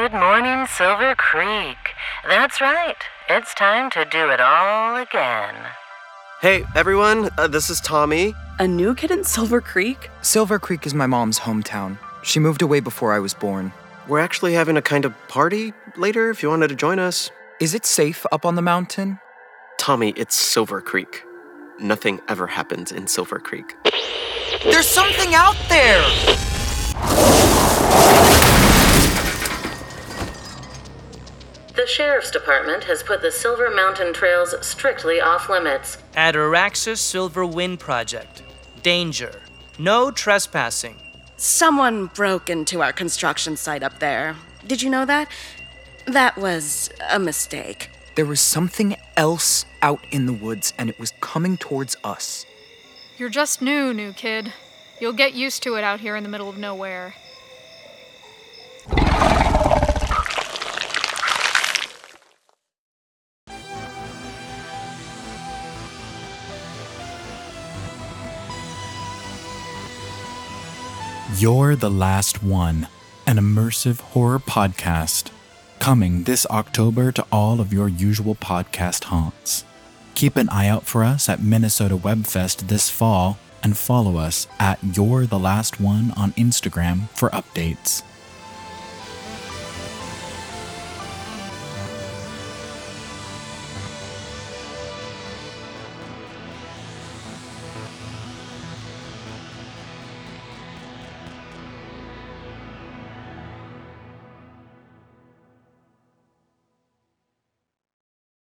Good morning, Silver Creek. That's right. It's time to do it all again. Hey, everyone, uh, this is Tommy. A new kid in Silver Creek? Silver Creek is my mom's hometown. She moved away before I was born. We're actually having a kind of party later if you wanted to join us. Is it safe up on the mountain? Tommy, it's Silver Creek. Nothing ever happens in Silver Creek. There's something out there! The Sheriff's Department has put the Silver Mountain trails strictly off limits. Ataraxis Silver Wind Project. Danger. No trespassing. Someone broke into our construction site up there. Did you know that? That was a mistake. There was something else out in the woods, and it was coming towards us. You're just new, new kid. You'll get used to it out here in the middle of nowhere. You're the Last One, an immersive horror podcast, coming this October to all of your usual podcast haunts. Keep an eye out for us at Minnesota Webfest this fall and follow us at You're the Last One on Instagram for updates.